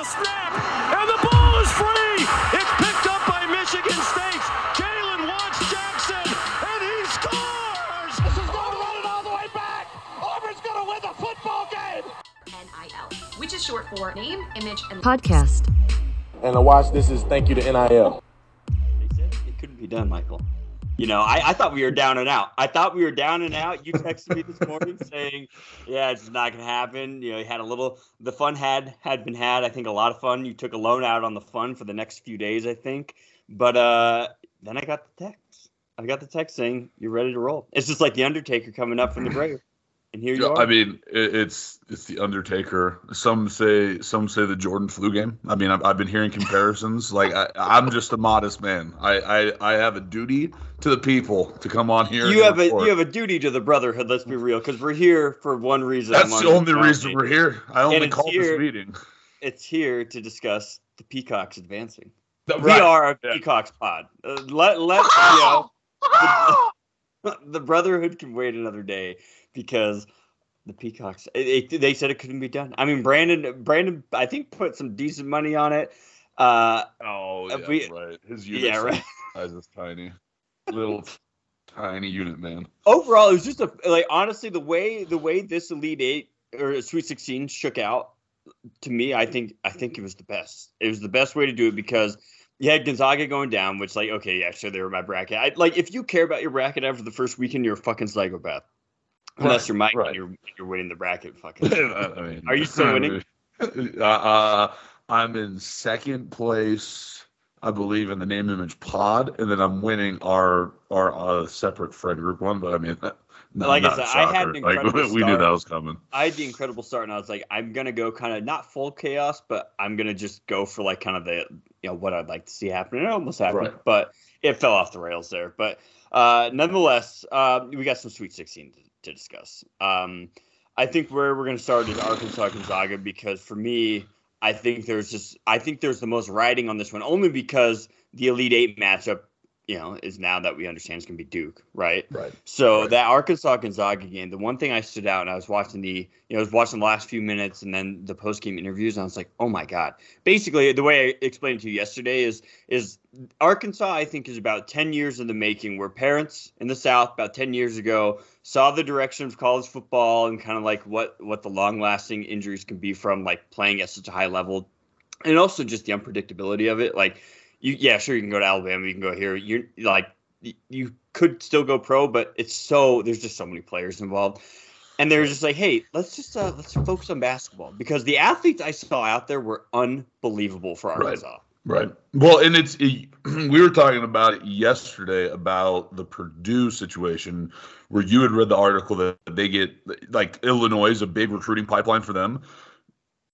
the snap, and the ball is free. It's picked up by Michigan State. Jalen Watts Jackson, and he scores. This is going to run it all the way back. Auburn's going to win the football game. NIL, which is short for name, image, and podcast. And a watch this is thank you to NIL. You know, I, I thought we were down and out. I thought we were down and out. You texted me this morning saying, "Yeah, it's not going to happen." You know, you had a little. The fun had had been had. I think a lot of fun. You took a loan out on the fun for the next few days, I think. But uh, then I got the text. I got the text saying you're ready to roll. It's just like the Undertaker coming up from the grave, and here you Yeah, are. I mean, it, it's it's the Undertaker. Some say some say the Jordan flu game. I mean, I've, I've been hearing comparisons. like I, I'm just a modest man. I, I I have a duty to the people to come on here. you have a you have a duty to the brotherhood. Let's be real, because we're here for one reason. That's the only reason we're here. I only called here- this meeting. It's here to discuss the Peacocks advancing. Right. We are a Yeah. Peacocks pod. Uh, let let you know, the, the Brotherhood can wait another day because the Peacocks. It, it- they said it couldn't be done. I mean, Brandon Brandon I think put some decent money on it. Uh, Oh Uh, yeah, we- right. His unit yeah, right. size is tiny, little tiny unit man. overall it was just a like honestly the way the way this elite eight or sweet 16 shook out to me i think i think it was the best it was the best way to do it because you had gonzaga going down which like okay yeah sure they were my bracket I, like if you care about your bracket after the first weekend you're a fucking psychopath unless you're mike right. and you're, you're winning the bracket fucking I mean, Are you still winning? uh, uh, I'm in second place, I believe, in the name image pod, and then I'm winning our our uh, separate friend group one. But I mean, no, Like I said, I had an shocker. like incredible we knew that was coming. I had the incredible start, and I was like, I'm gonna go kind of not full chaos, but I'm gonna just go for like kind of the you know what I'd like to see happen. And it almost happened, Right. but it fell off the rails there. But uh, nonetheless, uh, we got some Sweet 16 to, to discuss. Um, I think where we're gonna start is Arkansas Gonzaga because for me, I think there's just I think there's the most riding on this one only because the Elite Eight matchup, you know, is now that we understand is gonna be Duke, right? Right. So Right. that Arkansas Gonzaga game, the one thing I stood out and I was watching the, you know, I was watching the last few minutes and then the post game interviews and I was like, oh my god. Basically, the way I explained it to you yesterday is is Arkansas, I think, is about ten years in the making, where parents in the South about ten years ago saw the direction of college football and kind of like what what the long lasting injuries can be from like playing at such a high level, and also just the unpredictability of it. Like, you yeah, sure you can go to Alabama, you can go here. You're like you could still go pro, but it's so there's just so many players involved. And they're just like, hey, let's just uh, let's focus on basketball because the athletes I saw out there were unbelievable for Right. Arkansas. Right. Well, and it's it, we were talking about it yesterday about the Purdue situation where you had read the article that they get like Illinois is a big recruiting pipeline for them.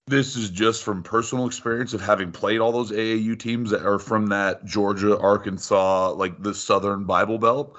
This is just from personal experience of having played all those AAU teams that are from that Georgia, Arkansas, like the Southern Bible Belt.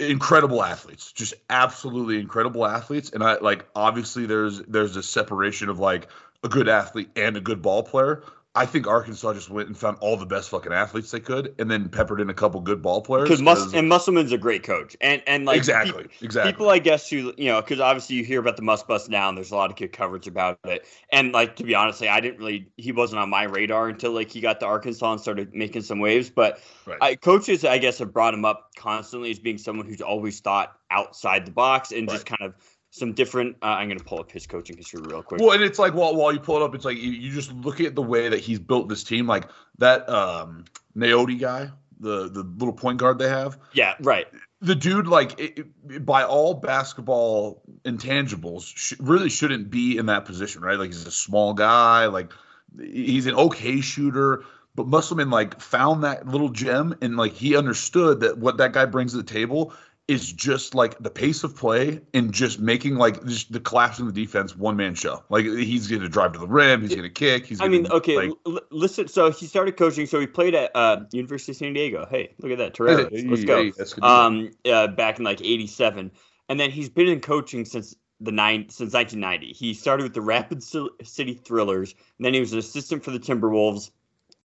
Incredible athletes, just absolutely incredible athletes, and I like obviously there's there's a separation of like a good athlete and a good ball player. I think Arkansas just went and found all the best fucking athletes they could, and then peppered in a couple good ball players. Because Mus- and Musselman's a great coach, and and like exactly, peop- exactly. people, I guess who you know, because obviously you hear about the Muss Bus now, and there's a lot of good coverage about it. And like to be honest, like, I didn't really, he wasn't on my radar until like he got to Arkansas and started making some waves. But Right. I, coaches, I guess, have brought him up constantly as being someone who's always thought outside the box and just kind of some different. Uh, I'm going to pull up his coaching history real quick. Well, and it's like while while you pull it up, it's like you, you just look at the way that he's built this team. Like that um Notae guy, the the little point guard they have. yeah, right. The dude, like it, it- by all basketball intangibles, sh- really shouldn't be in that position, right? Like he's a small guy, like he's an okay shooter. But Musselman like found that little gem, and like he understood that what that guy brings to the table is just like the pace of play and just making like just the collapse in the defense one man show. Like he's going to drive to the rim, he's going to kick. He's I gonna, mean, okay, like, l- listen. So he started coaching. So he played at uh, University of San Diego. Hey, look at that, Torero. Hey, Let's go. hey. Um, uh, back in like '87, and then he's been in coaching since the nine since 1990. He started with the Rapid City Thrillers, and then he was an assistant for the Timberwolves.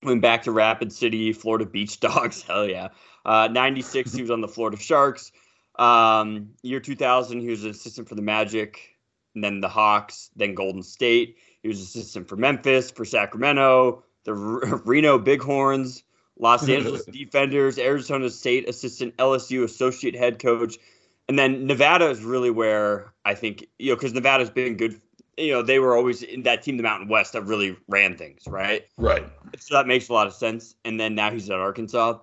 Went back to Rapid City, Florida Beach Dogs. Hell yeah. Uh, 96, he was on the Florida Sharks. Um, year 2000, he was an assistant for the Magic. and then the Hawks, then Golden State. He was assistant for Memphis, for Sacramento, the R- Reno Bighorns, Los Angeles Defenders, Arizona State assistant, LSU associate head coach, and then Nevada is really where I think you know because Nevada's been good. You know they were always in that team, the Mountain West, that really ran things, right? Right. So that makes a lot of sense. And then now he's at Arkansas.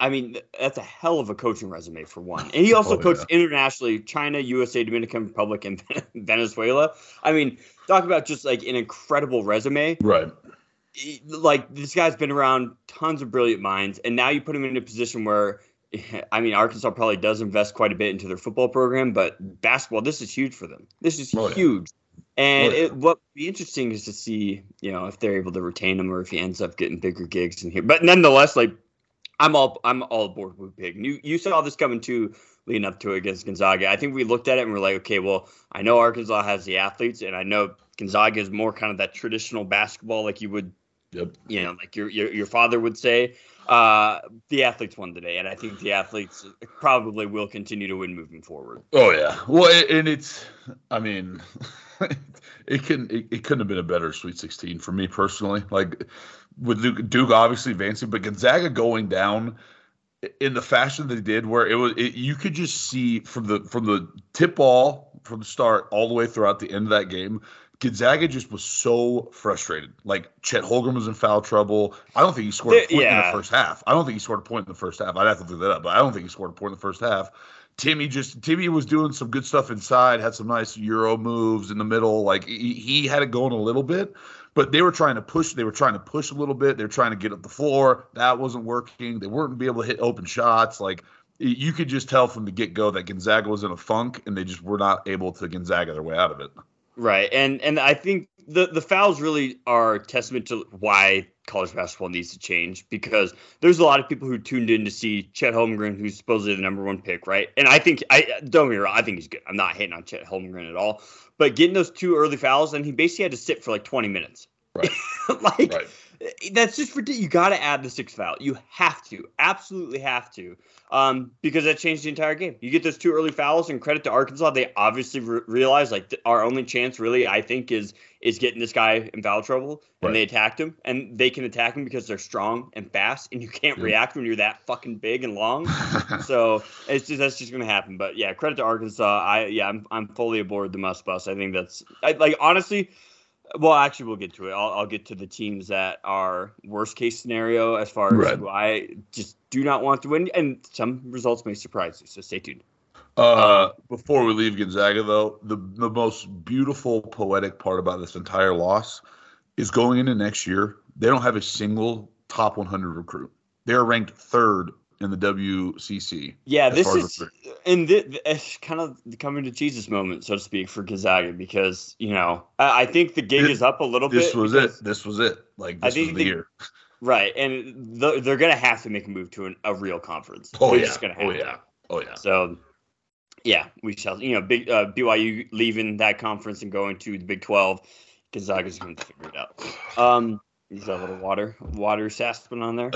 I mean, that's a hell of a coaching resume for one. And he also Oh, coached internationally China, USA, Dominican Republic, and Venezuela. I mean, talk about just like an incredible resume. Right. Like, this guy's been around tons of brilliant minds. And now you put him in a position where, I mean, Arkansas probably does invest quite a bit into their football program, but basketball, this is huge for them. This is Oh, yeah. huge. And Oh, yeah. it, what would be interesting is to see, you know, if they're able to retain him or if he ends up getting bigger gigs in here. But nonetheless, like I'm all I'm all aboard with Pig. You you saw this coming too leading up to it against Gonzaga. I think we looked at it and we're like, okay, well, I know Arkansas has the athletes, and I know Gonzaga is more kind of that traditional basketball, like you would, Yep. you know, like your your, your father would say. Uh, the athletes won today, and I think the athletes probably will continue to win moving forward. Oh yeah. Well, and it's. I mean, it can. It, it couldn't have been a better Sweet 16 for me personally. Like with Duke, Duke obviously advancing, but Gonzaga going down in the fashion they did, where it was, it, you could just see from the from the tip ball from the start all the way throughout the end of that game. Gonzaga just was so frustrated. Like Chet Holmgren was in foul trouble. I don't think he scored a point in the first half. I don't think he scored a point in the first half. I'd have to look that up, but I don't think he scored a point in the first half. Timme just Timme was doing some good stuff inside, had some nice euro moves in the middle. Like he, he had it going a little bit, but they were trying to push. They were trying to push a little bit. They were trying to get up the floor. That wasn't working. They weren't be able to hit open shots. Like you could just tell from the get go that Gonzaga was in a funk, and they just were not able to Gonzaga their way out of it. Right, and and I think the the fouls really are a testament to why college basketball needs to change because there's a lot of people who tuned in to see Chet Holmgren, who's supposedly the number one pick, right? And I think I don't get wrong, I think he's good. I'm not hating on Chet Holmgren at all, but getting those two early fouls, and he basically had to sit for like 20 minutes. Right. like Right. That's just ridiculous. You got to add the sixth foul. You have to, absolutely have to, um, because that changed the entire game. You get those two early fouls, and credit to Arkansas, they obviously re- realized like th- our only chance, really, I think, is is getting this guy in foul trouble, and Right. they attacked him, and they can attack him because they're strong and fast, and you can't Yeah. react when you're that fucking big and long. so it's just that's just gonna happen. But yeah, credit to Arkansas. I yeah, I'm I'm fully aboard the Muss Bus. I think that's I, like honestly. Well, actually, we'll get to it. I'll, I'll get to the teams that are worst case scenario as far as Right. who I just do not want to win, and some results may surprise you. So stay tuned. Uh, before we leave Gonzaga, though, the the most beautiful poetic part about this entire loss is going into next year. They don't have a single top 100 recruit. They are ranked third in the WCC. Yeah, this is recruit. And thi- it's kind of the coming to Jesus moment, so to speak, for Gonzaga because you know I, I think the gig This- is up a little bit. This was it. This was it. Like I this think was the the- year. right? And th- they're gonna have to make a move to an, a real conference. Oh They're yeah. Oh to. yeah. Oh yeah. So, yeah, we shall. You know, big uh, BYU leaving that conference and going to the Big Twelve. Gonzaga's going to figure it out. Um, is that a little water water sasping on there?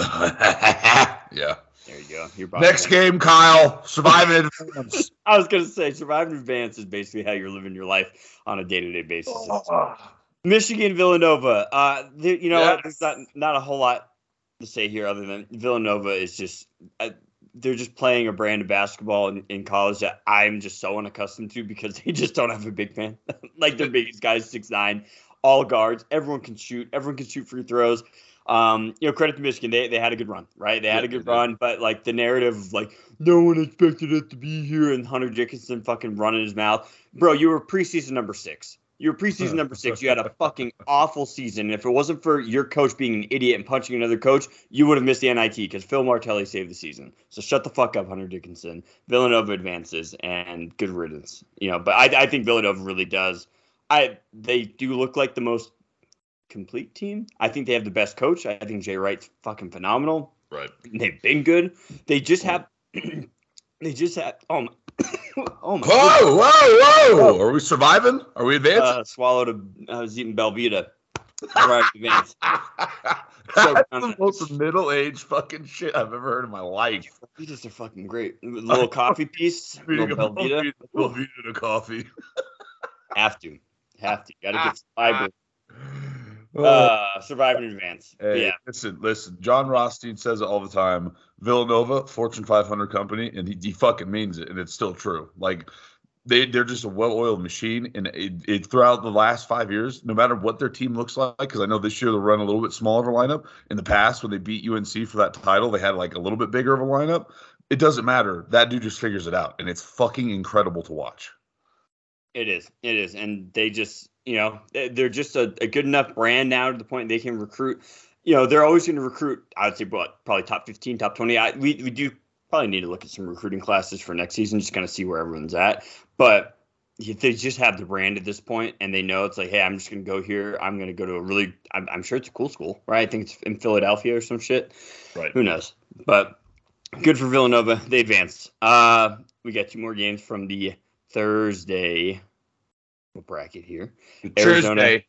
yeah. There you go. Your Next game, Kyle. Survive in advance. I was going to say, survive in advance is basically how you're living your life on a day to day basis. Michigan Villanova. Uh, you know, Yeah. there's not not a whole lot to say here other than Villanova is just uh, they're just playing a brand of basketball in, in college that I'm just so unaccustomed to because they just don't have a big man. like their biggest guys, six nine, all guards. Everyone can shoot. Everyone can shoot free throws. Um, you know, credit to Michigan. They they had a good run, right? They had Yeah, a good run, but like the narrative of like no one expected it to be here and Hunter Dickinson fucking running his mouth. Bro, you were preseason number six. You were preseason number six. You had a fucking awful season. And if it wasn't for your coach being an idiot and punching another coach, you would have missed the NIT because Phil Martelli saved the season. So shut the fuck up, Hunter Dickinson. Villanova advances and good riddance. You know, but I, I think Villanova really does. I they do look like the most complete team. I think they have the best coach. I think Jay Wright's fucking phenomenal. right. They've been good. They just have. they just have. Oh my. oh my. Whoa, whoa, whoa. Are we surviving? Are we advancing? Uh, swallowed a. I was eating Belvita. All right, advance. That's the most middle-aged fucking shit I've ever heard in my life. Belvitas are fucking great. A little coffee piece, little Belvita. Velveeta to coffee. Have to, have to. Got to get Survivor, uh, Survivor in advance. Hey, yeah, listen, listen. Jon Rothstein says it all the time. Villanova, Fortune 500 company, and he, he fucking means it, and it's still true. Like they they're just a well-oiled machine, and it, it throughout the last five years, no matter what their team looks like, because I know this year they'll run a little bit smaller of a lineup. In the past, when they beat UNC for that title, they had like a little bit bigger of a lineup. It doesn't matter. That dude just figures it out, and it's fucking incredible to watch. it is. It is, and they just, you know, they- they're just a, a good enough brand now to the point they can recruit. You know, they're always going to recruit. I would say, what, probably top 15, top 20. I, we we do probably need to look at some recruiting classes for next season, just kind of see where everyone's at. But if they just have the brand at this point, and they know it's like, hey, I'm just going to go here. I'm going to go to a really, I'm, I'm sure it's a cool school, right? I think it's in Philadelphia or some shit. Right. Who knows? But good for Villanova. They advanced. Uh, we got two more games from the Thursday bracket here. Arizona. Tuesday.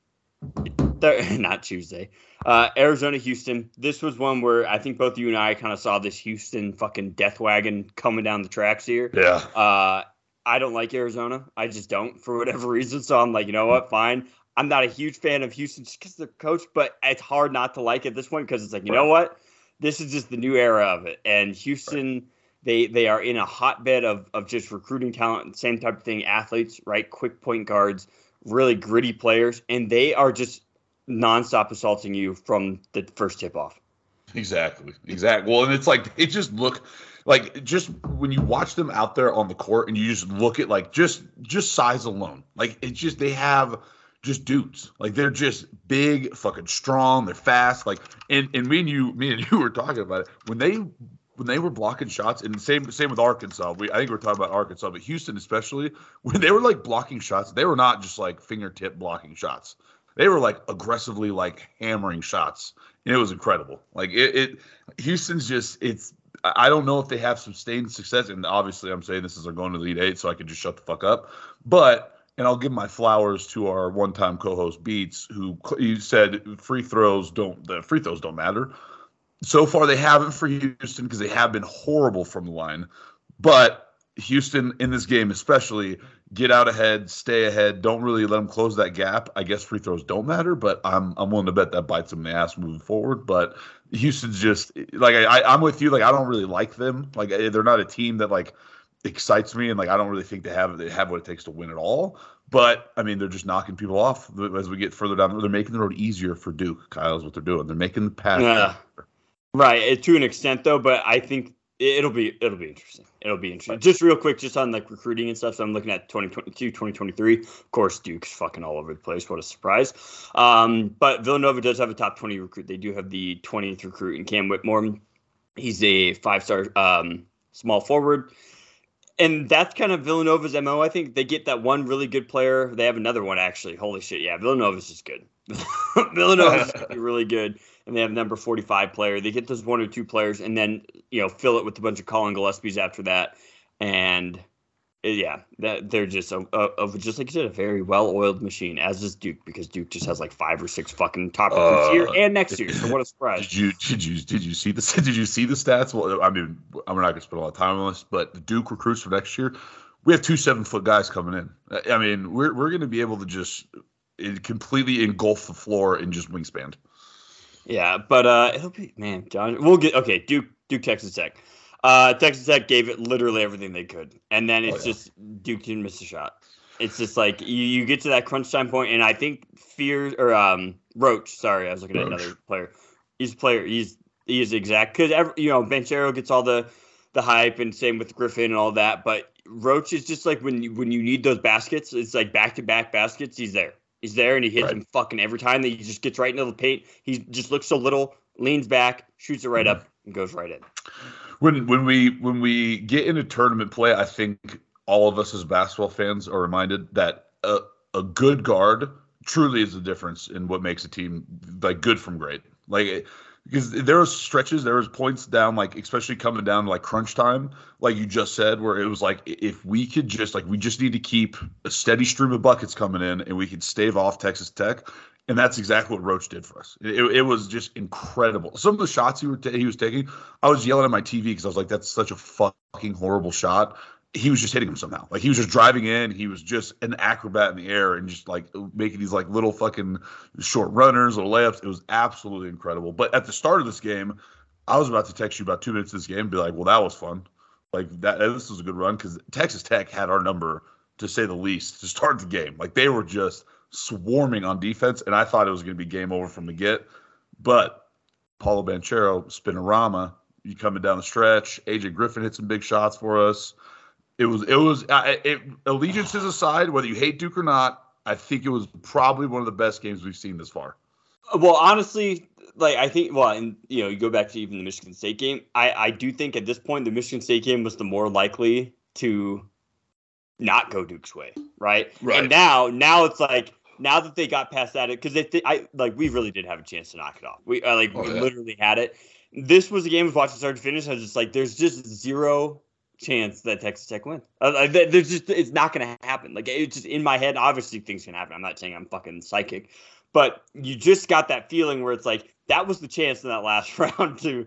Th- not Tuesday. Uh, Arizona, Houston. This was one where I think both you and I kind of saw this Houston fucking death wagon coming down the tracks here. Yeah. Uh, I don't like Arizona. I just don't for whatever reason. So I'm like, you know what? Fine. I'm not a huge fan of Houston just because they're coach, but it's hard not to like at this point because it's like, you know what? This is just the new era of it. And Houston, they they are in a hotbed of of just recruiting talent, same type of thing, athletes, right? Quick point guards, really gritty players, and they are just nonstop assaulting you from the first tip off. Exactly. Exactly. Well, and it's like it just look like just when you watch them out there on the court and you just look at like just just size alone. Like it's just they have just dudes. Like they're just big, fucking strong, they're fast. Like and and me and you me and you were talking about it. When they when they were blocking shots, and same same with Arkansas. We I think we're talking about Arkansas, but Houston especially, when they were like blocking shots, they were not just like fingertip blocking shots. They were like aggressively like hammering shots. And it was incredible. Like it, it Houston's just it's I don't know if they have sustained success, and obviously I'm saying this as they're going to Elite Eight, so I can just shut the fuck up. But and I'll give my flowers to our one-time co-host Beats, who he said free throws don't the free throws don't matter. So far, they haven't for Houston because they have been horrible from the line. But Houston in this game, especially, get out ahead, stay ahead. Don't really let them close that gap. I guess free throws don't matter, but I'm I'm willing to bet that bites them in the ass moving forward. But Houston's just like I, I I'm with you. Like I don't really like them. Like eh, they're not a team that like excites me, and like I don't really think they have they have what it takes to win at all. But I mean, they're just knocking people off as we get further down. They're making the road easier for Duke. Kyle is what they're doing. They're making the path. Yeah. Right, eh, to an extent though, but I think it'll be it'll be interesting. It'll be interesting. Just real quick, just on like recruiting and stuff. So I'm looking at 2022, 2023. Of course, Duke's fucking all over the place. What a surprise. Um, but Villanova does have a top 20 recruit. They do have the 20th recruit in Cam Whitmore. He's a five star um, small forward. And that's kind of Villanova's MO. I think they get that one really good player. They have another one actually. Holy shit. Yeah, Villanova's just good. Villanova's really good and they have number 45 player. They get those one or two players and then, you know, fill it with a bunch of Collin Gillespie's after that. And uh, yeah, that they're just a, a, a just like you said, a very well-oiled machine, as is Duke, because Duke just has like five or six fucking top recruits Uh, here and next year. So what a surprise! Did you did you did you see the did you see the stats? Well, I mean, I'm not gonna spend a lot of time on this, but the Duke recruits for next year, we have two seven foot guys coming in. I mean, we're we're gonna be able to just eh, completely engulf the floor in just wingspan. Yeah, but uh, it'll be man, John. We'll get okay. Duke, Duke, Texas Tech. Uh, Texas Tech gave it literally everything they could, and then it's Oh, yeah. just Duke didn't miss a shot. It's just like you, you get to that crunch time point, and I think Fear or um Roach. Sorry, I was looking at another player. He's a player. He's he is exact because you know Banchero gets all the the hype, and same with Griffin and all that. But Roach is just like when you when you need those baskets, it's like back to back baskets. He's there. He's there, and he hits Right. them fucking every time. That he just gets right into the paint. He just looks so little, leans back, shoots it right Mm-hmm. up, and goes right in. When when we when we get into tournament play, I think all of us as basketball fans are reminded that a, a good guard truly is the difference in what makes a team like good from great. Like because there was stretches, there was points down, like especially coming down like crunch time, like you just said, where it was like if we could just like we just need to keep a steady stream of buckets coming in, and we could stave off Texas Tech. And that's exactly what Roach did for us. It, it was just incredible. Some of the shots he, were ta- he was taking, I was yelling at my TV because I was like, "That's such a fucking horrible shot." He was just hitting him somehow. Like he was just driving in. He was just an acrobat in the air and just like making these like little fucking short runners or layups. It was absolutely incredible. But at the start of this game, I was about to text you about two minutes of this game and be like, well, that was fun. Like that, this was a good run because Texas Tech had our number to say the least to start the game. Like they were just swarming on defense, and I thought it was going to be game over from the get. But Paolo Banchero, spinorama, you coming down the stretch. AJ Griffin hit some big shots for us. It was it was uh, it, allegiances aside, whether you hate Duke or not, I think it was probably one of the best games we've seen this far. Well, honestly, like I think, well, and you know, you go back to even the Michigan State game. I I do think at this point the Michigan State game was the more likely to not go Duke's way, right? Right. And now, now it's like now that they got past that, because they, I like we really did have a chance to knock it off. We uh, like Oh, we yeah. literally had it. This was a game of watching start to finish. I was just like, there's just zero chance that Texas Tech wins. Uh, like, there's just it's not going to happen. Like it's just in my head. Obviously, things can happen. I'm not saying I'm fucking psychic, but you just got that feeling where it's like that was the chance in that last round to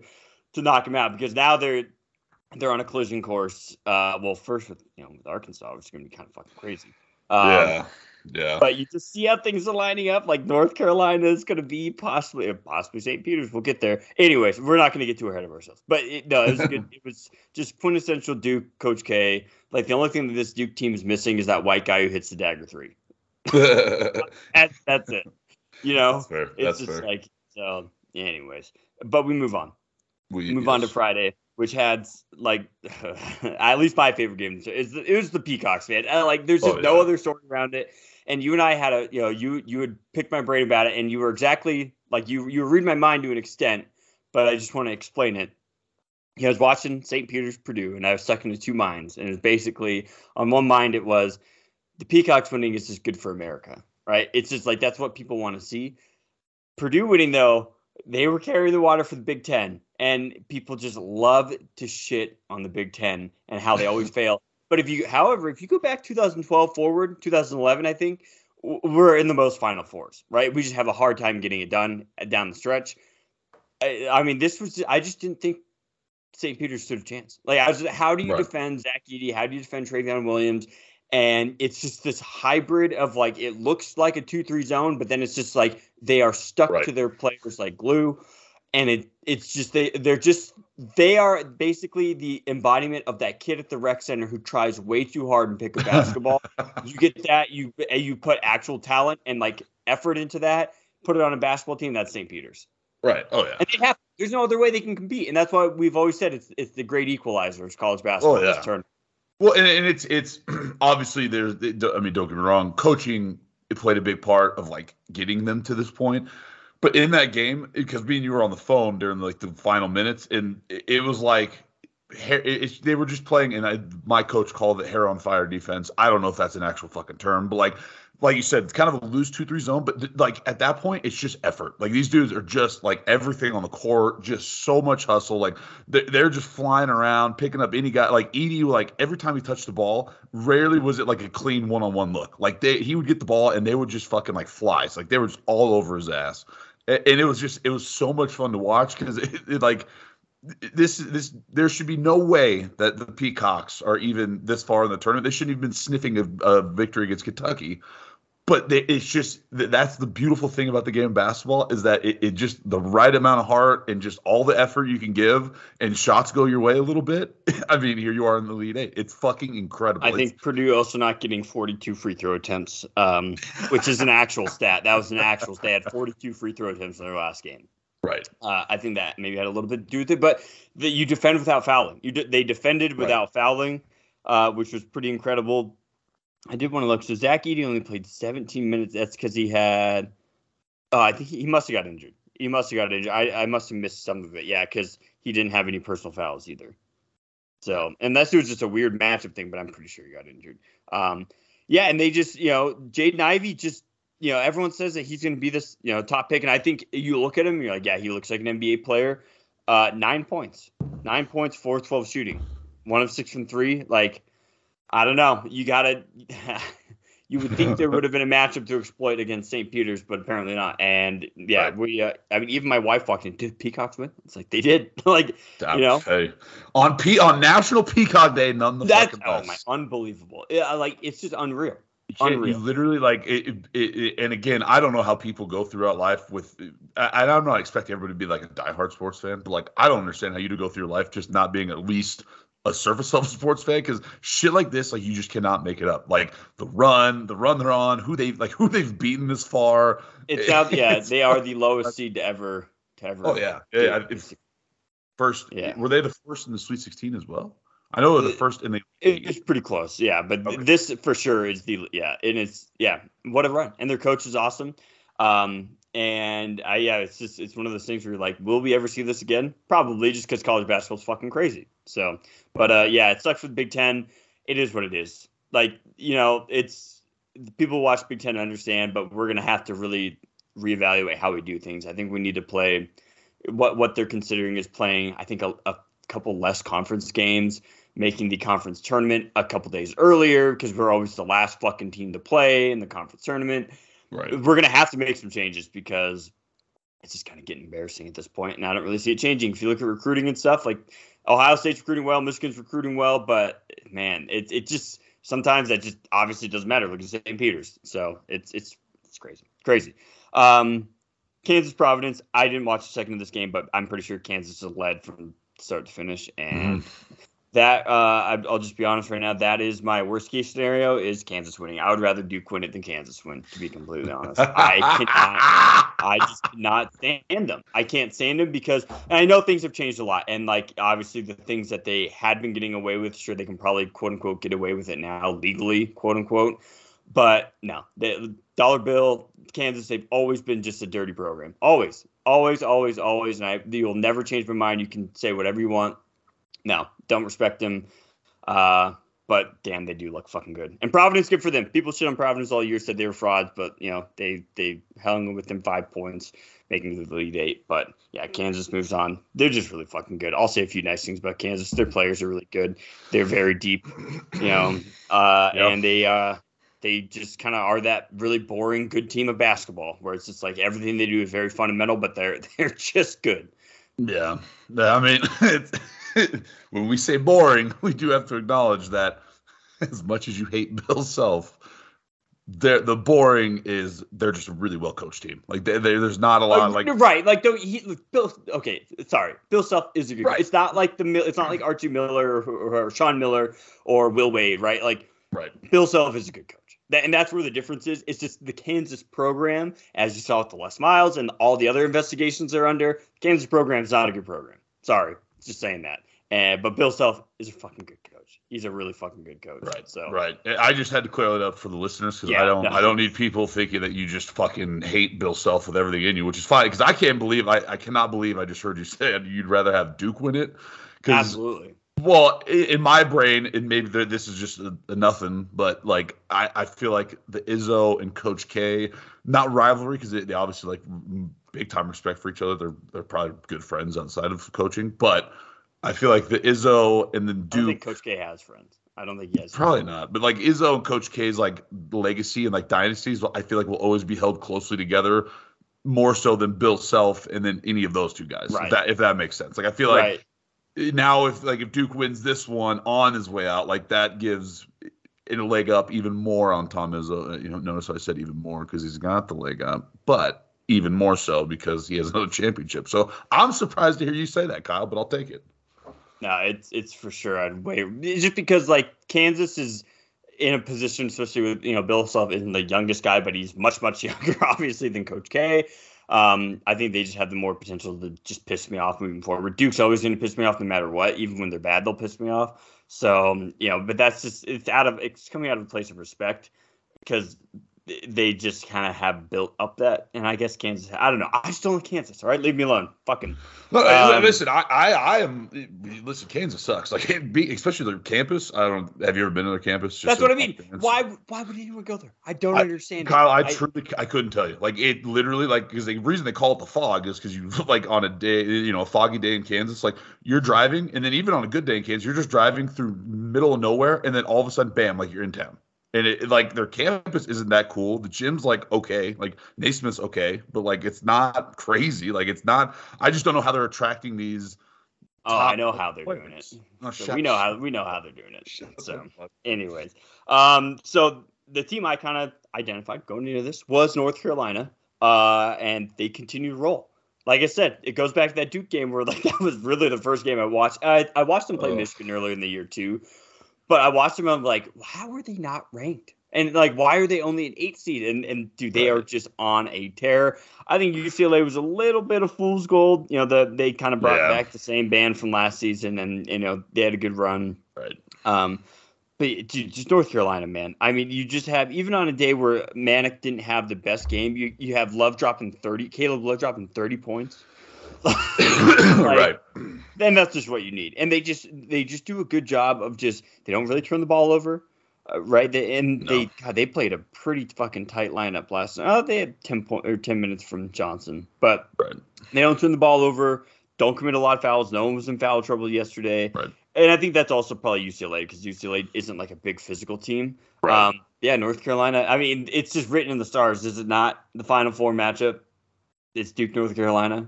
to knock him out because now they're they're on a collision course. Uh, well, first with you know with Arkansas, which is going to be kind of fucking crazy. Um, yeah, yeah. But you just see how things are lining up. Like North Carolina is going to be possibly, possibly St. Peter's. We'll get there. Anyways, we're not going to get too ahead of ourselves. But it, no, it was good. it was just quintessential Duke, Coach K. Like the only thing that this Duke team is missing is that white guy who hits the dagger three. That's that's it. You know, That's fair. it's just fair. like so. Anyways, but we move on. we move on to. Friday, which had like at least my favorite game. It's it was the Peacocks, man. Uh, like there's just Oh, no other story around it. And you and I had a you know you you would pick my brain about it, and you were exactly like you you read my mind to an extent, but I just want to explain it. I was watching St. Peter's Purdue, and I was stuck into two minds. And it was basically on one mind it was the Peacocks winning is just good for America, right? It's just like that's what people want to see. Purdue winning though, they were carrying the water for the Big Ten, and people just love to shit on the Big Ten and how they always fail. But if you, however, if you go back 2012 forward, 2011, I think we're in the most Final Fours, right? We just have a hard time getting it done uh, down the stretch. I, I mean, this was I just didn't think St. Peter's stood a chance. Like, I was, how do you Right. defend Zach Edey? How do you defend Trevion Williams? And it's just this hybrid of like it looks like a two-three zone, but then it's just like they are stuck Right. to their players like glue, and it it's just they they're just they are basically the embodiment of that kid at the rec center who tries way too hard and pick a basketball. you get that you you put actual talent and like effort into that, put it on a basketball team. That's St. Peter's. right. Oh yeah. And they have. There's no other way they can compete, and that's why we've always said it's it's the great equalizer is college oh, basketball. Oh, yeah. tournament. Well, and, and it's it's obviously there's I mean don't get me wrong, coaching it played a big part of like getting them to this point. But in that game, because me and you were on the phone during like the final minutes, and it, was like they were just playing, and I, my coach called it hair on fire defense. I don't know if that's an actual fucking term, but like like you said, it's kind of a loose two three zone. But th- like at that point, it's just effort. Like these dudes are just like everything on the court, just so much hustle. Like they- they're just flying around, picking up any guy. Like Edey, like every time he touched the ball, rarely was it like a clean one on one look. Like they he would get the ball and they would just fucking like flies. Like they were just all over his ass. And it was just it was so much fun to watch because it, it like this this there should be no way that the Peacocks are even this far in the tournament. They shouldn't have been sniffing a, a victory against Kentucky. But it's just that's the beautiful thing about the game of basketball is that it, it just the right amount of heart and just all the effort you can give and shots go your way a little bit. I mean, here you are in the Elite Eight. It's fucking incredible. I It's- think Purdue also not getting 42 free throw attempts, um, which is an actual stat. That was an actual stat. They had 42 free throw attempts in their last game. right. Uh, I think that maybe had a little bit to do with it, but the, you defend without fouling. You de- they defended without fouling, uh, which was pretty incredible. I did want to look. So Zach Edey only played 17 minutes. That's because he had. Oh, I think he, he must have got injured. He must have got injured. I, I must have missed some of it. Yeah, because he didn't have any personal fouls either. So unless it was just a weird matchup thing, but I'm pretty sure he got injured. Um, yeah, and they just you know Jaden Ivey just you know everyone says that he's going to be this you know top pick, and I think you look at him, you're like, yeah, he looks like an NBA player. Uh, nine points, nine points, four twelve shooting, one of six from three. Like, I don't know, you gotta. You would think there would have been a matchup to exploit against St. Peter's, but apparently not. And yeah, Right. we. Uh, I mean, even my wife walked in. Did Peacocks win? It's like they did. like you know, Hey, on P on National Peacock Day, none the that's fucking oh my, unbelievable. Yeah, like it's just unreal. Unreal. literally like it, it, it, it- and again i don't know how people go throughout life with I, i'm not expecting everybody to be like a diehard sports fan but like i don't understand how you to go through your life just not being at least a surface level sports fan because shit like this like you just cannot make it up like the run the run they're on who they like who they've beaten this far It's now, yeah, they are the lowest seed to ever, to ever. oh yeah yeah first Yeah. were they the first in the sweet 16 as well i know they're the first in the It- It's pretty close, yeah. But Okay. this for sure is the yeah, and it's yeah, what a run. And their coach is awesome. Um, and I yeah, it's just it's one of those things where you're like, will we ever see this again? Probably, just because college basketball's fucking crazy. So, but uh, yeah, it sucks with Big Ten. It is what it is. Like you know, it's people watch Big Ten understand, but we're gonna have to really reevaluate how we do things. I think we need to play what what they're considering is playing. I think a, a couple less conference games making the conference tournament a couple days earlier because we're always the last fucking team to play in the conference tournament. right We're gonna have to make some changes because it's just kind of getting embarrassing at this point, and I don't really see it changing. If you look at recruiting and stuff, like Ohio State's recruiting well, Michigan's recruiting well, but man, it it just sometimes that just obviously doesn't matter. Look at St. Peter's, so it's it's it's crazy, crazy. Um, Kansas Providence. I didn't watch a second of this game, but I'm pretty sure Kansas is led from start to finish, and that uh, I'll just be honest right now. That is my worst case scenario: is Kansas winning. I would rather Duke win it than Kansas win. To be completely honest, I cannot. I just cannot stand them. I can't stand them because I know things have changed a lot, and like obviously the things that they had been getting away with, sure they can probably quote unquote get away with it now legally, quote unquote. But no, the dollar bill, Kansas, they've always been just a dirty program. Always, always, always, always. And I, you'll never change my mind. You can say whatever you want. No, don't respect them. Uh, but damn, they do look fucking good. And Providence, good for them. People shit on Providence all year, said they were frauds, but you know they they hung with them five points, making the Elite Eight. But yeah, Kansas moves on. They're just really fucking good. I'll say a few nice things about Kansas. Their players are really good. They're very deep, you know, uh, Yep. and they uh, they just kind of are that really boring good team of basketball where it's just like everything they do is very fundamental, but they're they're just good. Yeah, Yeah, I mean, it's, when we say boring, we do have to acknowledge that as much as you hate Bill Self, the boring is they're just a really well coached team. Like they, they, there's not a lot Uh, like you're right. Like don't he look, Bill. Okay, sorry. Bill Self is a good. Right. It's not like the it's not like Archie Miller or, or Sean Miller or Will Wade. Right. Like right. Bill Self is a good coach. That, and that's where the difference is. It's just the Kansas program, as you saw with the Les Miles and all the other investigations they're under. Kansas program is not a good program. Sorry, just saying that. And but Bill Self is a fucking good coach. He's a really fucking good coach. Right. So Right. I just had to clear it up for the listeners because Yeah, I don't no. I don't need people thinking that you just fucking hate Bill Self with everything in you, which is fine because I can't believe I, I cannot believe I just heard you say you'd rather have Duke win it. Absolutely. Well, in my brain, and maybe this is just a, a nothing, but like I, I feel like the Izzo and Coach K, not rivalry because they, they obviously like big time respect for each other. They're they're probably good friends outside of coaching, but I feel like the Izzo and the I Duke think Coach K has friends. I don't think he has. Probably not, but like Izzo and Coach K's like legacy and like dynasties, I feel like will always be held closely together, more so than Bill Self and then any of those two guys. Right. If that if that makes sense. Like I feel like right. Now if like if Duke wins this one on his way out, like that gives it a leg up even more on Tom Izzo. Uh, you know, notice I said even more because he's got the leg up, but even more so because he has another championship. So I'm surprised to hear you say that, Kyle, but I'll take it. No, it's it's for sure. I'd wait just because like Kansas is in a position, especially with you know Bill Self isn't the youngest guy, but he's much much younger, obviously, than Coach K. Um, I think they just have the more potential to just piss me off moving forward. Duke's always going to piss me off no matter what, even when they're bad, they'll piss me off. So um, you know, but that's just it's out of it's coming out of a place of respect because they just kind of have built up that, and I guess Kansas. I don't know. I just don't like Kansas. All right, leave me alone. Fucking. Look, Um, listen, I, I, I am. Listen, Kansas sucks. Like, it be, especially their campus. I don't. Have you ever been to their campus? Just That's what I mean. Why? Why would anyone go there? I don't I- understand. Kyle, I truly, I couldn't tell you. Like, it literally, like, because the reason they call it the fog is because you, like, on a day, you know, a foggy day in Kansas, like, you're driving, and then even on a good day in Kansas, you're just driving through middle of nowhere, and then all of a sudden, bam, like, you're in town. And it, like their campus isn't that cool. The gym's like okay, like Naismith's okay, but like it's not crazy. Like it's not. I just don't know how they're attracting these. Oh, I know how they're doing it. Oh, So we know how we know how they're doing it. So, anyways, um, so the team I kind of identified going into this was North Carolina, uh, and they continue to roll. Like I said, it goes back to that Duke game where like that was really the first game I watched. I, I watched them play Ugh. Michigan earlier in the year too, but I watched them. and I'm like, how are they not ranked? And like, why are they only an eight seed? And and dude, they are just on a tear. I think UCLA was a little bit of fool's gold. You know, the they kind of brought Yeah. back the same band from last season, and you know they had a good run. Right. Um, but dude, just North Carolina, man. I mean, you just have even on a day where Manek didn't have the best game, you you have Love dropping thirty, Caleb Love dropping thirty points. right. Then that's just what you need, and they just they just do a good job of just they don't really turn the ball over, uh, right? They, and they God, they played a pretty fucking tight lineup last night. Oh, they had ten point or ten minutes from Johnson, but Right. they don't turn the ball over. Don't commit a lot of fouls. No one was in foul trouble yesterday. Right. And I think that's also probably UCLA because UCLA isn't like a big physical team. Right. Um, yeah, North Carolina. I mean, it's just written in the stars, is it not? The Final Four matchup. It's Duke, North Carolina.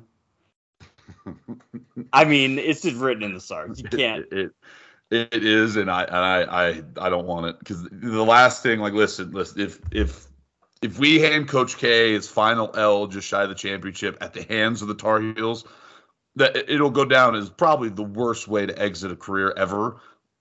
I mean, it's just written in the stars. You can't. It, it, it is, and I and I I, I don't want it because the last thing, like, listen, listen, if if if we hand Coach K his final L just shy of the championship at the hands of the Tar Heels, that it'll go down as probably the worst way to exit a career ever.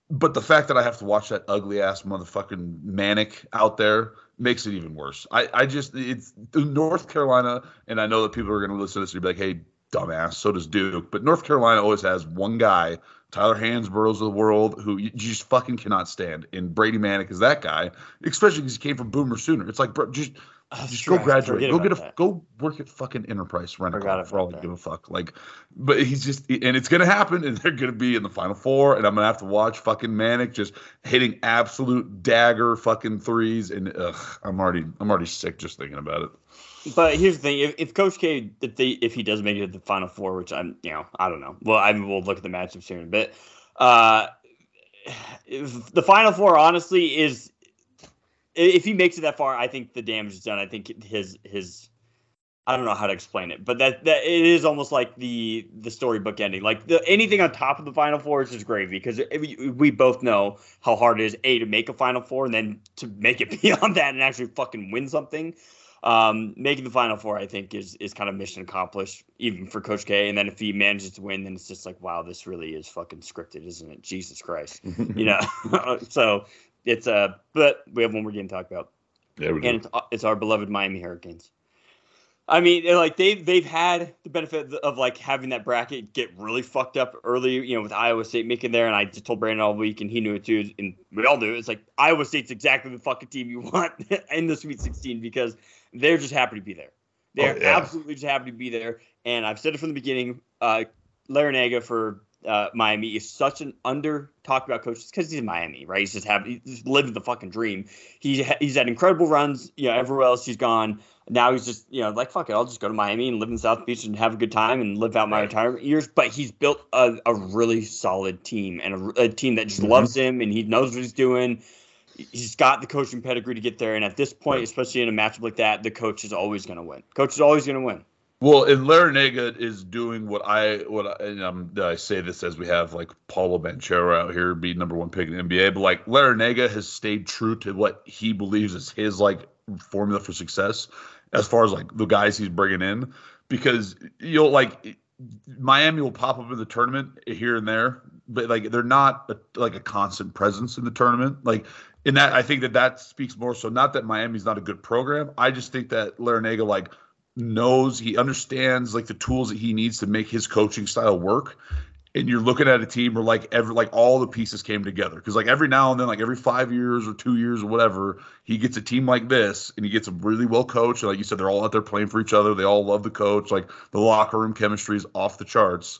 But the fact that I have to watch that ugly ass motherfucking Manek out there makes it even worse. I, I just it's North Carolina, and I know that people are going to listen to this and be like, "Hey, dumbass," so does Duke. But North Carolina always has one guy, Tyler Hansbroughs of the world, who you just fucking cannot stand. And Brady Manek is that guy, especially because he came from Boomer Sooner. It's like, bro, just oh, That's just true. go graduate. Go get a that. go work at fucking Enterprise rent a car for all I give a fuck. Like, but he's just and it's gonna happen, and they're gonna be in the final four, and I'm gonna have to watch fucking Manek just hitting absolute dagger fucking threes, and ugh, I'm already I'm already sick just thinking about it. But here's the thing: if, if Coach K, if they, if he does make it to the Final Four, which I'm, you know, I don't know. Well, I mean, we'll look at the matchups here in a bit. Uh, the Final Four, honestly, is if he makes it that far, I think the damage is done. I think his his. I don't know how to explain it, but that that it is almost like the the storybook ending. Like the anything on top of the Final Four is just gravy because we both know how hard it is a to make a Final Four and then to make it beyond that and actually fucking win something. Um, making the Final Four, I think, is is kind of mission accomplished, even for Coach K. And then if he manages to win, then it's just like, wow, this really is fucking scripted, isn't it? Jesus Christ, you know. so it's uh, but we have one more game to talk about Yeah, we and it's, it's our beloved Miami Hurricanes. I mean, like they've they've had the benefit of like having that bracket get really fucked up early, you know, with Iowa State making there, and I just told Brandon all week, and he knew it too, and we all knew it. It's like Iowa State's exactly the fucking team you want in the Sweet 16 because they're just happy to be there. They're Oh, yeah. absolutely just happy to be there, and I've said it from the beginning. Uh, Larrañaga for uh, Miami is such an under talked about coach because he's in Miami, right? He's just having he's just living the fucking dream. He ha- he's had incredible runs, you know, everywhere else he's gone. Now he's just you know like fuck it, I'll just go to Miami and live in South Beach and have a good time and live out my retirement years. But he's built a, a really solid team and a, a team that just Mhm. loves him and he knows what he's doing. He's got the coaching pedigree to get there, and at this point, Right. especially in a matchup like that, the coach is always going to win. Coach is always going to win. Well, and Larrañaga is doing what I what I, and um, I say this as we have like Paolo Banchero out here be number one pick in the NBA, but like Larrañaga has stayed true to what he believes is his like formula for success as far as like the guys he's bringing in, because you know like Miami will pop up in the tournament here and there, but like they're not a, like a constant presence in the tournament. Like in that, I think that that speaks more so not that Miami's not a good program. I just think that Larrañaga like knows he understands like the tools that he needs to make his coaching style work. And you're looking at a team where like every like all the pieces came together. Because like every now and then like every five years or two years or whatever he gets a team like this and he gets a really well coached. Like you said they're all out there playing for each other. They all love the coach. Like the locker room chemistry is off the charts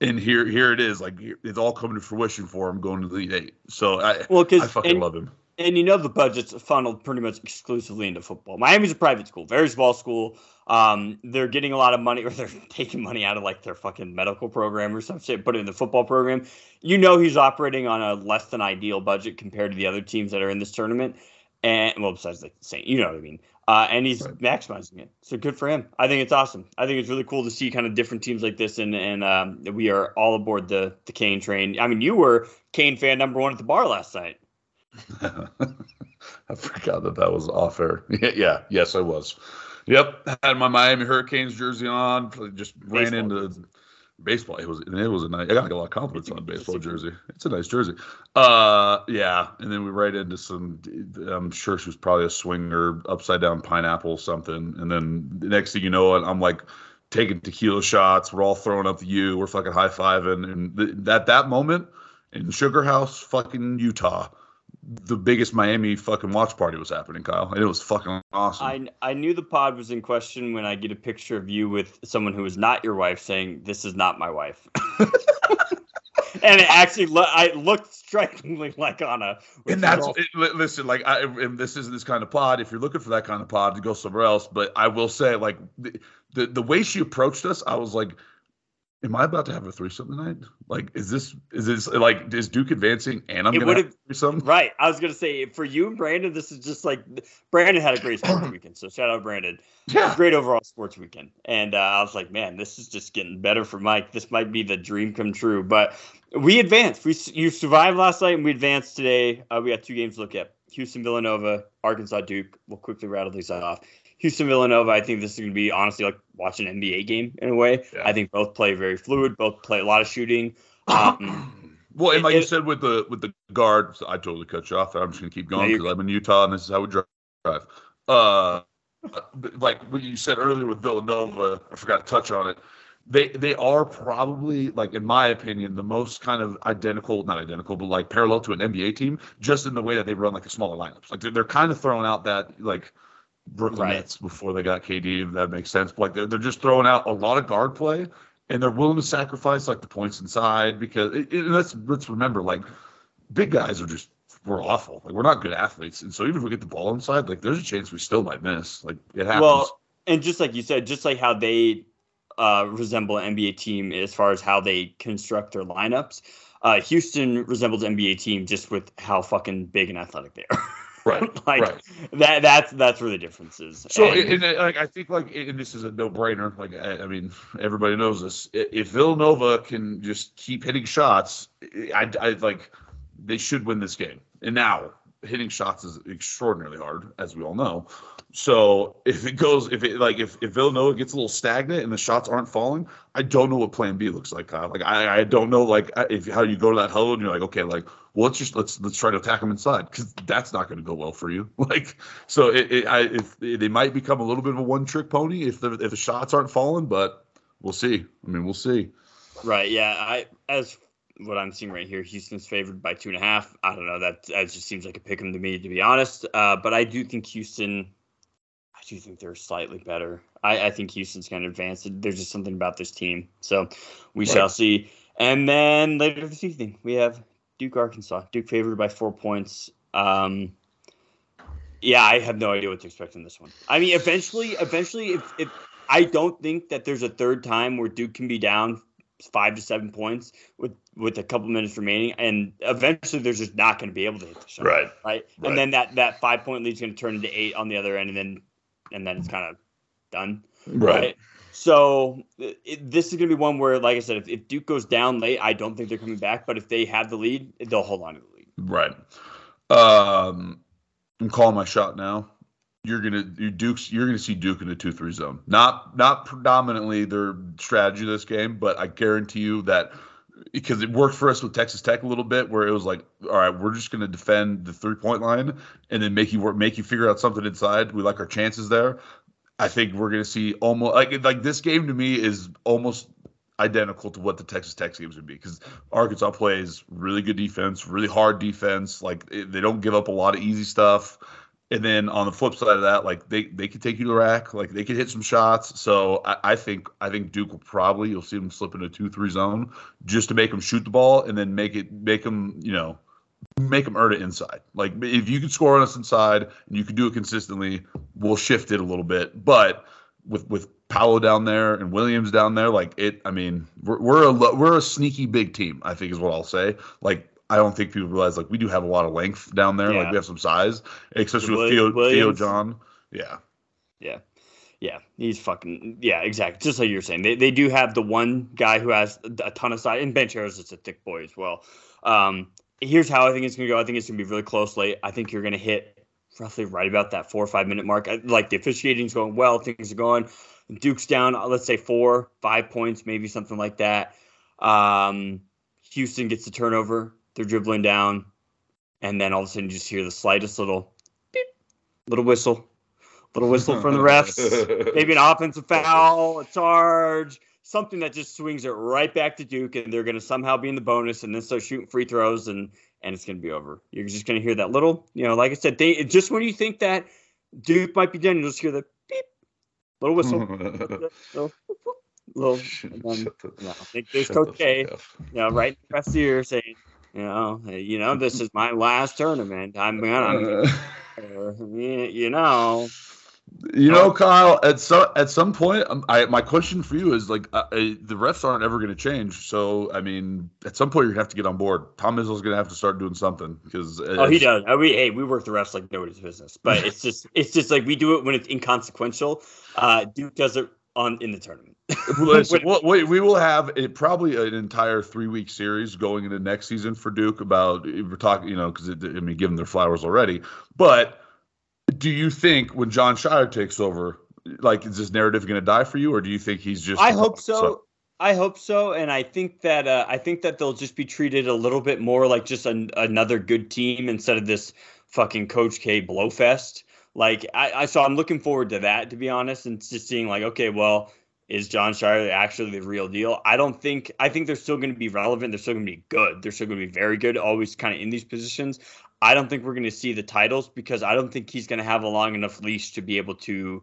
and here here it is like it's all coming to fruition for him going to the Elite eight so i Well, because i fucking love him And you know the budget's funneled pretty much exclusively into football. Miami's a private school, very small school. Um, they're getting a lot of money, or they're taking money out of like their fucking medical program or some shit, put it in the football program. You know he's operating on a less than ideal budget compared to the other teams that are in this tournament. and well, besides like saying, you know what I mean. Uh, and he's Right. maximizing it. So good for him. I think it's awesome. I think it's really cool to see kind of different teams like this, and and um, we are all aboard the the Cane train. I mean, you were Cane fan number one at the bar last night. I forgot that that was off air. Yeah, yeah, yes, I was. Yep, had my Miami Hurricanes jersey on. Just ran Baseball into baseball. It was it was a nice. I got like a lot of compliments on baseball jersey. It's a nice jersey. Uh, yeah, and then we right into some. I'm sure she was probably a swinger, upside down pineapple, something. And then the next thing you know, I'm like taking tequila shots. We're all throwing up the U. We're fucking high fiving, and th- at that moment in Sugar House, fucking Utah the biggest Miami fucking watch party was happening, Kyle, and it was fucking awesome. I I knew the pod was in question when I get a picture of you with someone who is not your wife saying this is not my wife. and it actually lo- I looked strikingly like Anna. and that's is it, listen, like I, and this isn't this kind of pod. If you're looking for that kind of pod, to go somewhere else. But I will say, like the the, the way she approached us, I was like, "Am I about to have a threesome tonight? Like, is this is this like is Duke advancing and I'm It gonna have a threesome? Right. I was gonna say for you and Brandon, this is just like Brandon had a great sports weekend. So shout out Brandon. Yeah, Great overall sports weekend. And uh, I was like, man, this is just getting better for Mike. This might be the dream come true. But we advanced. We you survived last night, and we advanced today. Uh, we got two games to look at: Houston, Villanova, Arkansas, Duke. We'll quickly rattle these off. Houston, Villanova. I think this is going to be honestly like watching an NBA game in a way. Yeah. I think both play very fluid. Both play a lot of shooting. Um, Well, and It- like you said with the with the guard, so I totally cut you off. I'm just gonna keep going because I'm in Utah and this is how we drive. Uh, like what you said earlier with Villanova, I forgot to touch on it. They they are probably like in my opinion the most kind of identical, not identical, but like parallel to an NBA team, just in the way that they run like the smaller lineups. Like they're, they're kind of throwing out that like Brooklyn Right. Nets before they got KD, if that makes sense. But like they're, they're just throwing out a lot of guard play and they're willing to sacrifice like the points inside because it, it- let's let's remember like big guys are just we're awful like we're not good athletes and so even if we get the ball inside like there's a chance we still might miss like it happens Well, and just like you said, just like how they uh, resemble an NBA team as far as how they construct their lineups, uh, Houston resembles an NBA team just with how fucking big and athletic they are. right like right that. That's that's where the difference is. so And- and, and, like I think like and this is a no brainer like I, I mean everybody knows this if Villanova can just keep hitting shots I, I like they should win this game and now hitting shots is extraordinarily hard as we all know So if it goes, if it like if, if Villanova gets a little stagnant and the shots aren't falling, I don't know what Plan B looks like, Kyle. Like I, I don't know like if how you go to that huddle and you're like, okay, like well, let's just let's let's try to attack them inside because that's not going to go well for you. Like so, it, it I if they might become a little bit of a one trick pony if the if the shots aren't falling, but we'll see. I mean, we'll see. Right. Yeah. I as what I'm seeing right here, Houston's favored by two and a half. I don't know. That that just seems like a pick 'em to me, to be honest. Uh, but I do think Houston. I do think they're slightly better. I, I think Houston's going to advance. There's just something about this team. So we Right. shall see. And then later this evening, we have Duke, Arkansas. Duke favored by four points. Um, yeah, I have no idea what to expect in this one. I mean, eventually, eventually, if, if I don't think that there's a third time where Duke can be down five to seven points with with a couple minutes remaining, and eventually there's just not going to be able to hit the shot, Right. right? Right. And then that that five point lead's going to turn into eight on the other end, and then and then it's kind of done, Right. So it, this is going to be one where, like I said, if, if Duke goes down late, I don't think they're coming back. But if they have the lead, they'll hold on to the lead. Right. Um, I'm calling my shot now. You're gonna you Duke's you're gonna see Duke in the two three zone. Not not predominantly their strategy this game, but I guarantee you that because it worked for us with Texas Tech a little bit, where it was like, all right, we're just gonna defend the three point line and then make you work, make you figure out something inside. We like our chances there. I think we're gonna see almost like like this game to me is almost identical to what the Texas Tech games would be because Arkansas plays really good defense, really hard defense. Like they don't give up a lot of easy stuff. And then on the flip side of that, like they they could take you to the rack, like they could hit some shots. So I, I think I think Duke will probably you'll see them slip into two three zone just to make them shoot the ball and then make it make them you know make them earn it inside. Like if you can score on us inside and you can do it consistently, we'll shift it a little bit. But with with Paolo down there and Williams down there, like it. I mean, we're we're a we're a sneaky big team. I think is what I'll say. Like I don't think people realize like we do have a lot of length down there. Like we have some size, especially with Theo, Theo John. Yeah. Yeah. Yeah, he's fucking yeah, exactly. Just like you're saying, they, they do have the one guy who has a ton of size, and Ben Charos is a thick boy as well. Um, here's how I think it's gonna go. I think it's gonna be really close late. I think you're gonna hit roughly right about that four or five minute mark. I, like the officiating's going well, things are going. Duke's down, uh, let's say four, five points, maybe something like that. Um, Houston gets the turnover. They're dribbling down, and then all of a sudden you just hear the slightest little, beep, little whistle, little whistle from the refs. Maybe an offensive foul, a charge, something that just swings it right back to Duke, and they're going to somehow be in the bonus, and then start shooting free throws, and and it's going to be over. You're just going to hear that little, you know, like I said, they just when you think that Duke might be done, you'll just hear the beep, little whistle, little, little, and then, you know, I think there's Coach K, you know, right in the rest of the year saying, you know, you know, this is my last tournament. I'm gonna, you know, You know, Kyle. At some at some point, um, I my question for you is like, uh, uh, the refs aren't ever going to change. So, I mean, at some point, you're gonna have to get on board. Tom Izzo's going to have to start doing something because. Oh, he does. Uh, We hey, we work the refs like nobody's business, but it's just it's just like we do it when it's inconsequential. Uh, Duke does it on in the tournament. Listen, we'll, we, we will have a, probably an entire three week series going into next season for Duke about we're talking, you know, because I mean, give them their flowers already. But do you think when Jon Scheyer takes over, like, is this narrative going to die for you, or do you think he's just? I hope so. I hope so, and I think that uh, I think that they'll just be treated a little bit more like just an, another good team instead of this fucking Coach K blowfest. Like I, I so I'm looking forward to that to be honest, and just seeing like okay, well, is Jon Scheyer actually the real deal? I don't think. I think they're still going to be relevant. They're still going to be good. They're still going to be very good. Always kind of in these positions. I don't think we're going to see the titles because I don't think he's going to have a long enough leash to be able to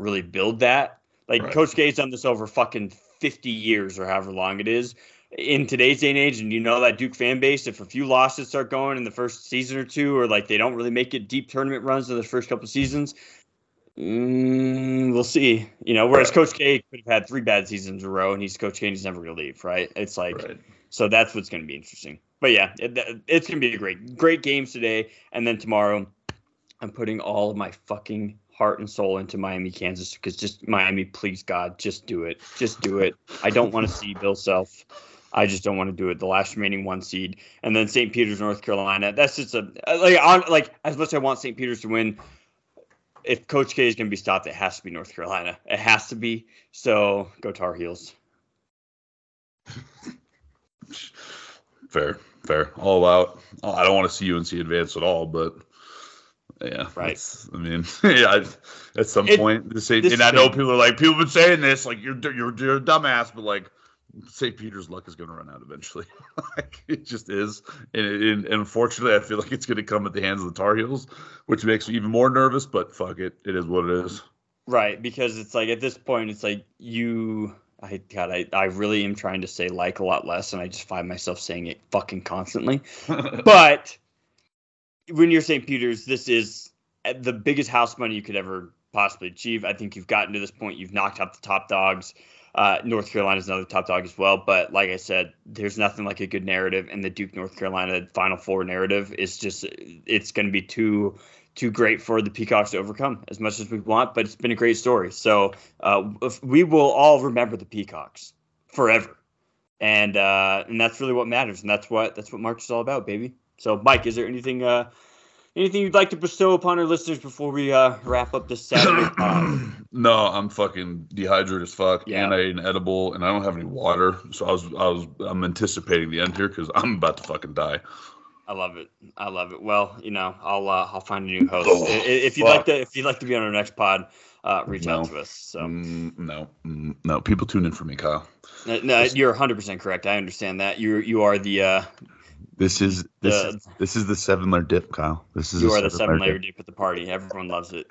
really build that. Like Right. Coach K's done this over fucking 50 years or however long it is. In today's day and age, and you know that Duke fan base, if a few losses start going in the first season or two, or like they don't really make it deep tournament runs in the first couple seasons, mm, we'll see. You know, whereas Right. Coach K could have had three bad seasons in a row, and he's Coach K and he's never going to leave, right? It's like, Right. so that's what's going to be interesting. But yeah, it, it's going to be a great, great games today, and then tomorrow, I'm putting all of my fucking heart and soul into Miami, Kansas, because just Miami, please God, just do it, just do it. I don't want to see Bill Self. I just don't want to do it. The last remaining one seed, and then St. Peter's, North Carolina. That's just a like on like as much as I want St. Peter's to win. If Coach K is going to be stopped, it has to be North Carolina. It has to be. So go Tar Heels. Fair, fair, all out. Oh, I don't want to see UNC advance at all, but yeah, Right. I mean, yeah, at some It- point, the same. And I know people are like, people have been saying this, like you're you're you're a dumbass, but like St. Peter's luck is going to run out eventually. like it just is, and, and, and unfortunately, I feel like it's going to come at the hands of the Tar Heels, which makes me even more nervous. But fuck it, it is what it is. Right, because it's like at this point, it's like you. I God, I, I really am trying to say like a lot less, and I just find myself saying it fucking constantly. but when you're St. Peter's, this is the biggest house money you could ever possibly achieve. I think you've gotten to this point. You've knocked out the top dogs. Uh, North Carolina's another top dog as well. But like I said, there's nothing like a good narrative, and the Duke North Carolina Final Four narrative is just it's going to be too too great for the Peacocks to overcome as much as we want. But it's been a great story. So uh, we will all remember the Peacocks forever, and uh, and that's really what matters, and that's what that's what March is all about, baby. So Mike, is there anything uh, anything you'd like to bestow upon our listeners before we uh, wrap up this Saturday? no, I'm fucking dehydrated as fuck, Yeah. and I ate an edible, and I don't have any water, so I was I was I'm anticipating the end here because I'm about to fucking die. I love it. I love it. Well, you know, I'll uh, I'll find a new host. Oh, if you'd like to if you'd like to be on our next pod, uh, reach out to us. So Mm, no, mm, no, people tune in for me, Kyle. no, no, you're 100 percent correct. I understand that. You you are the uh, This is this The- is this is the seven layer dip, Kyle. This is you are the seven layer dip. deep at the party. Everyone loves it.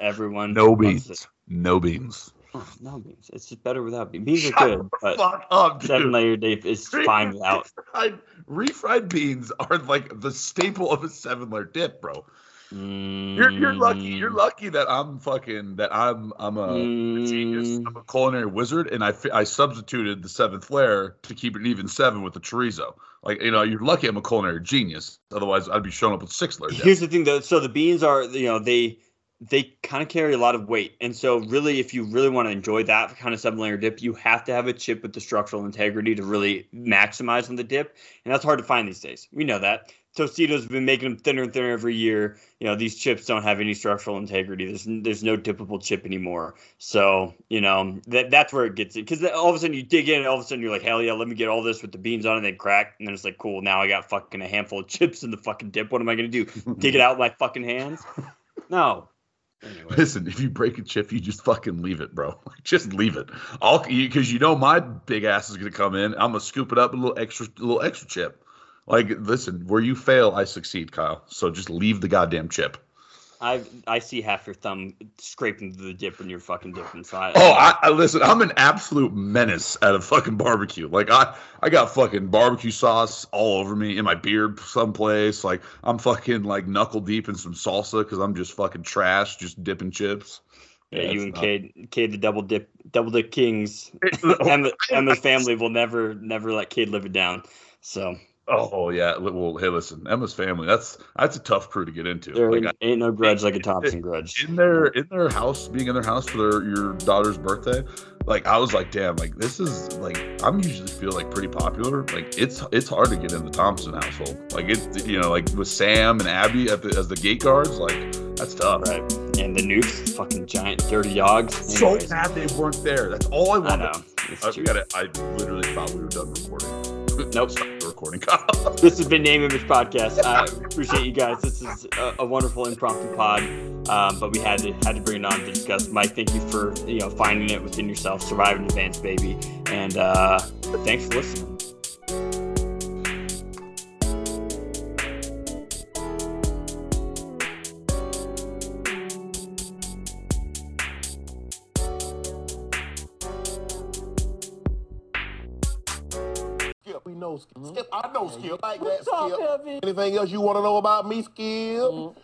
Everyone No beans, no beans. Oh, no beans. It's just better without beans. Beans are good, but Fuck up, seven layer deep is fine without. Refried, refried beans are like the staple of a seven layer dip, bro. You're you're lucky. Mm. You're lucky that I'm fucking that I'm I'm a, a genius. Mm. I'm a culinary wizard, and I I substituted the seventh layer to keep it even seven with the chorizo. Like you know, you're lucky I'm a culinary genius. Otherwise, I'd be showing up with six layers. Here's the thing though. So the beans are, you know, they they kind of carry a lot of weight. And so really if you really want to enjoy that kind of seven layer dip, you have to have a chip with the structural integrity to really maximize on the dip. And that's hard to find these days. We know that. Tostitos have been making them thinner and thinner every year. You know, these chips don't have any structural integrity. There's there's no dippable chip anymore. So, you know, that that's where it gets it. Because all of a sudden you dig in and all of a sudden you're like, hell yeah, let me get all this with the beans on it and then crack. And then it's like, cool, now I got fucking a handful of chips in the fucking dip. What am I going to do? Dig it out with my fucking hands? No. Anyway. Listen, if you break a chip, you just fucking leave it, bro. just leave it. All because you know my big ass is gonna come in. I'm gonna scoop it up a little extra, a little extra chip. Like, listen, where you fail, I succeed, Kyle. So just leave the goddamn chip. I I see half your thumb scraping the dip when you're fucking dipping. So I, Oh, I, I listen. I'm an absolute menace at a fucking barbecue. Like I, I got fucking barbecue sauce all over me in my beard someplace. Like I'm fucking like knuckle deep in some salsa because I'm just fucking trash, just dipping chips. yeah, you and not- Cade, Cade the double dip, double dip kings. Emma, oh, Emma's family will never never let Cade live it down. So Oh yeah. Well, hey, listen, Emma's family. That's that's a tough crew to get into. there Like, ain't, ain't no grudge like a Thompson grudge. in their in their house, being in their house for their your daughter's birthday, like I was like, damn, like this is like I'm usually feel like pretty popular. Like it's it's hard to get in the Thompson household. Like it's you know like with Sam and Abby at the, as the gate guards, like that's tough. Right. And the Newts, fucking giant dirty dogs. So mad they weren't there. That's all I I wanted. know. It's I, true. got I literally thought we were done recording. Nope. Recording. Kyle. This has been Name Image Podcast. I appreciate you guys. This is a, a wonderful impromptu pod, um, but we had to had to bring it on to discuss. Mike, thank you for you know finding it within yourself, surviving advanced baby, and uh, thanks for listening. Skip, know Skip. I know Skip. Like that, Skip. Anything else you want to know about me, Skip? Mm-hmm.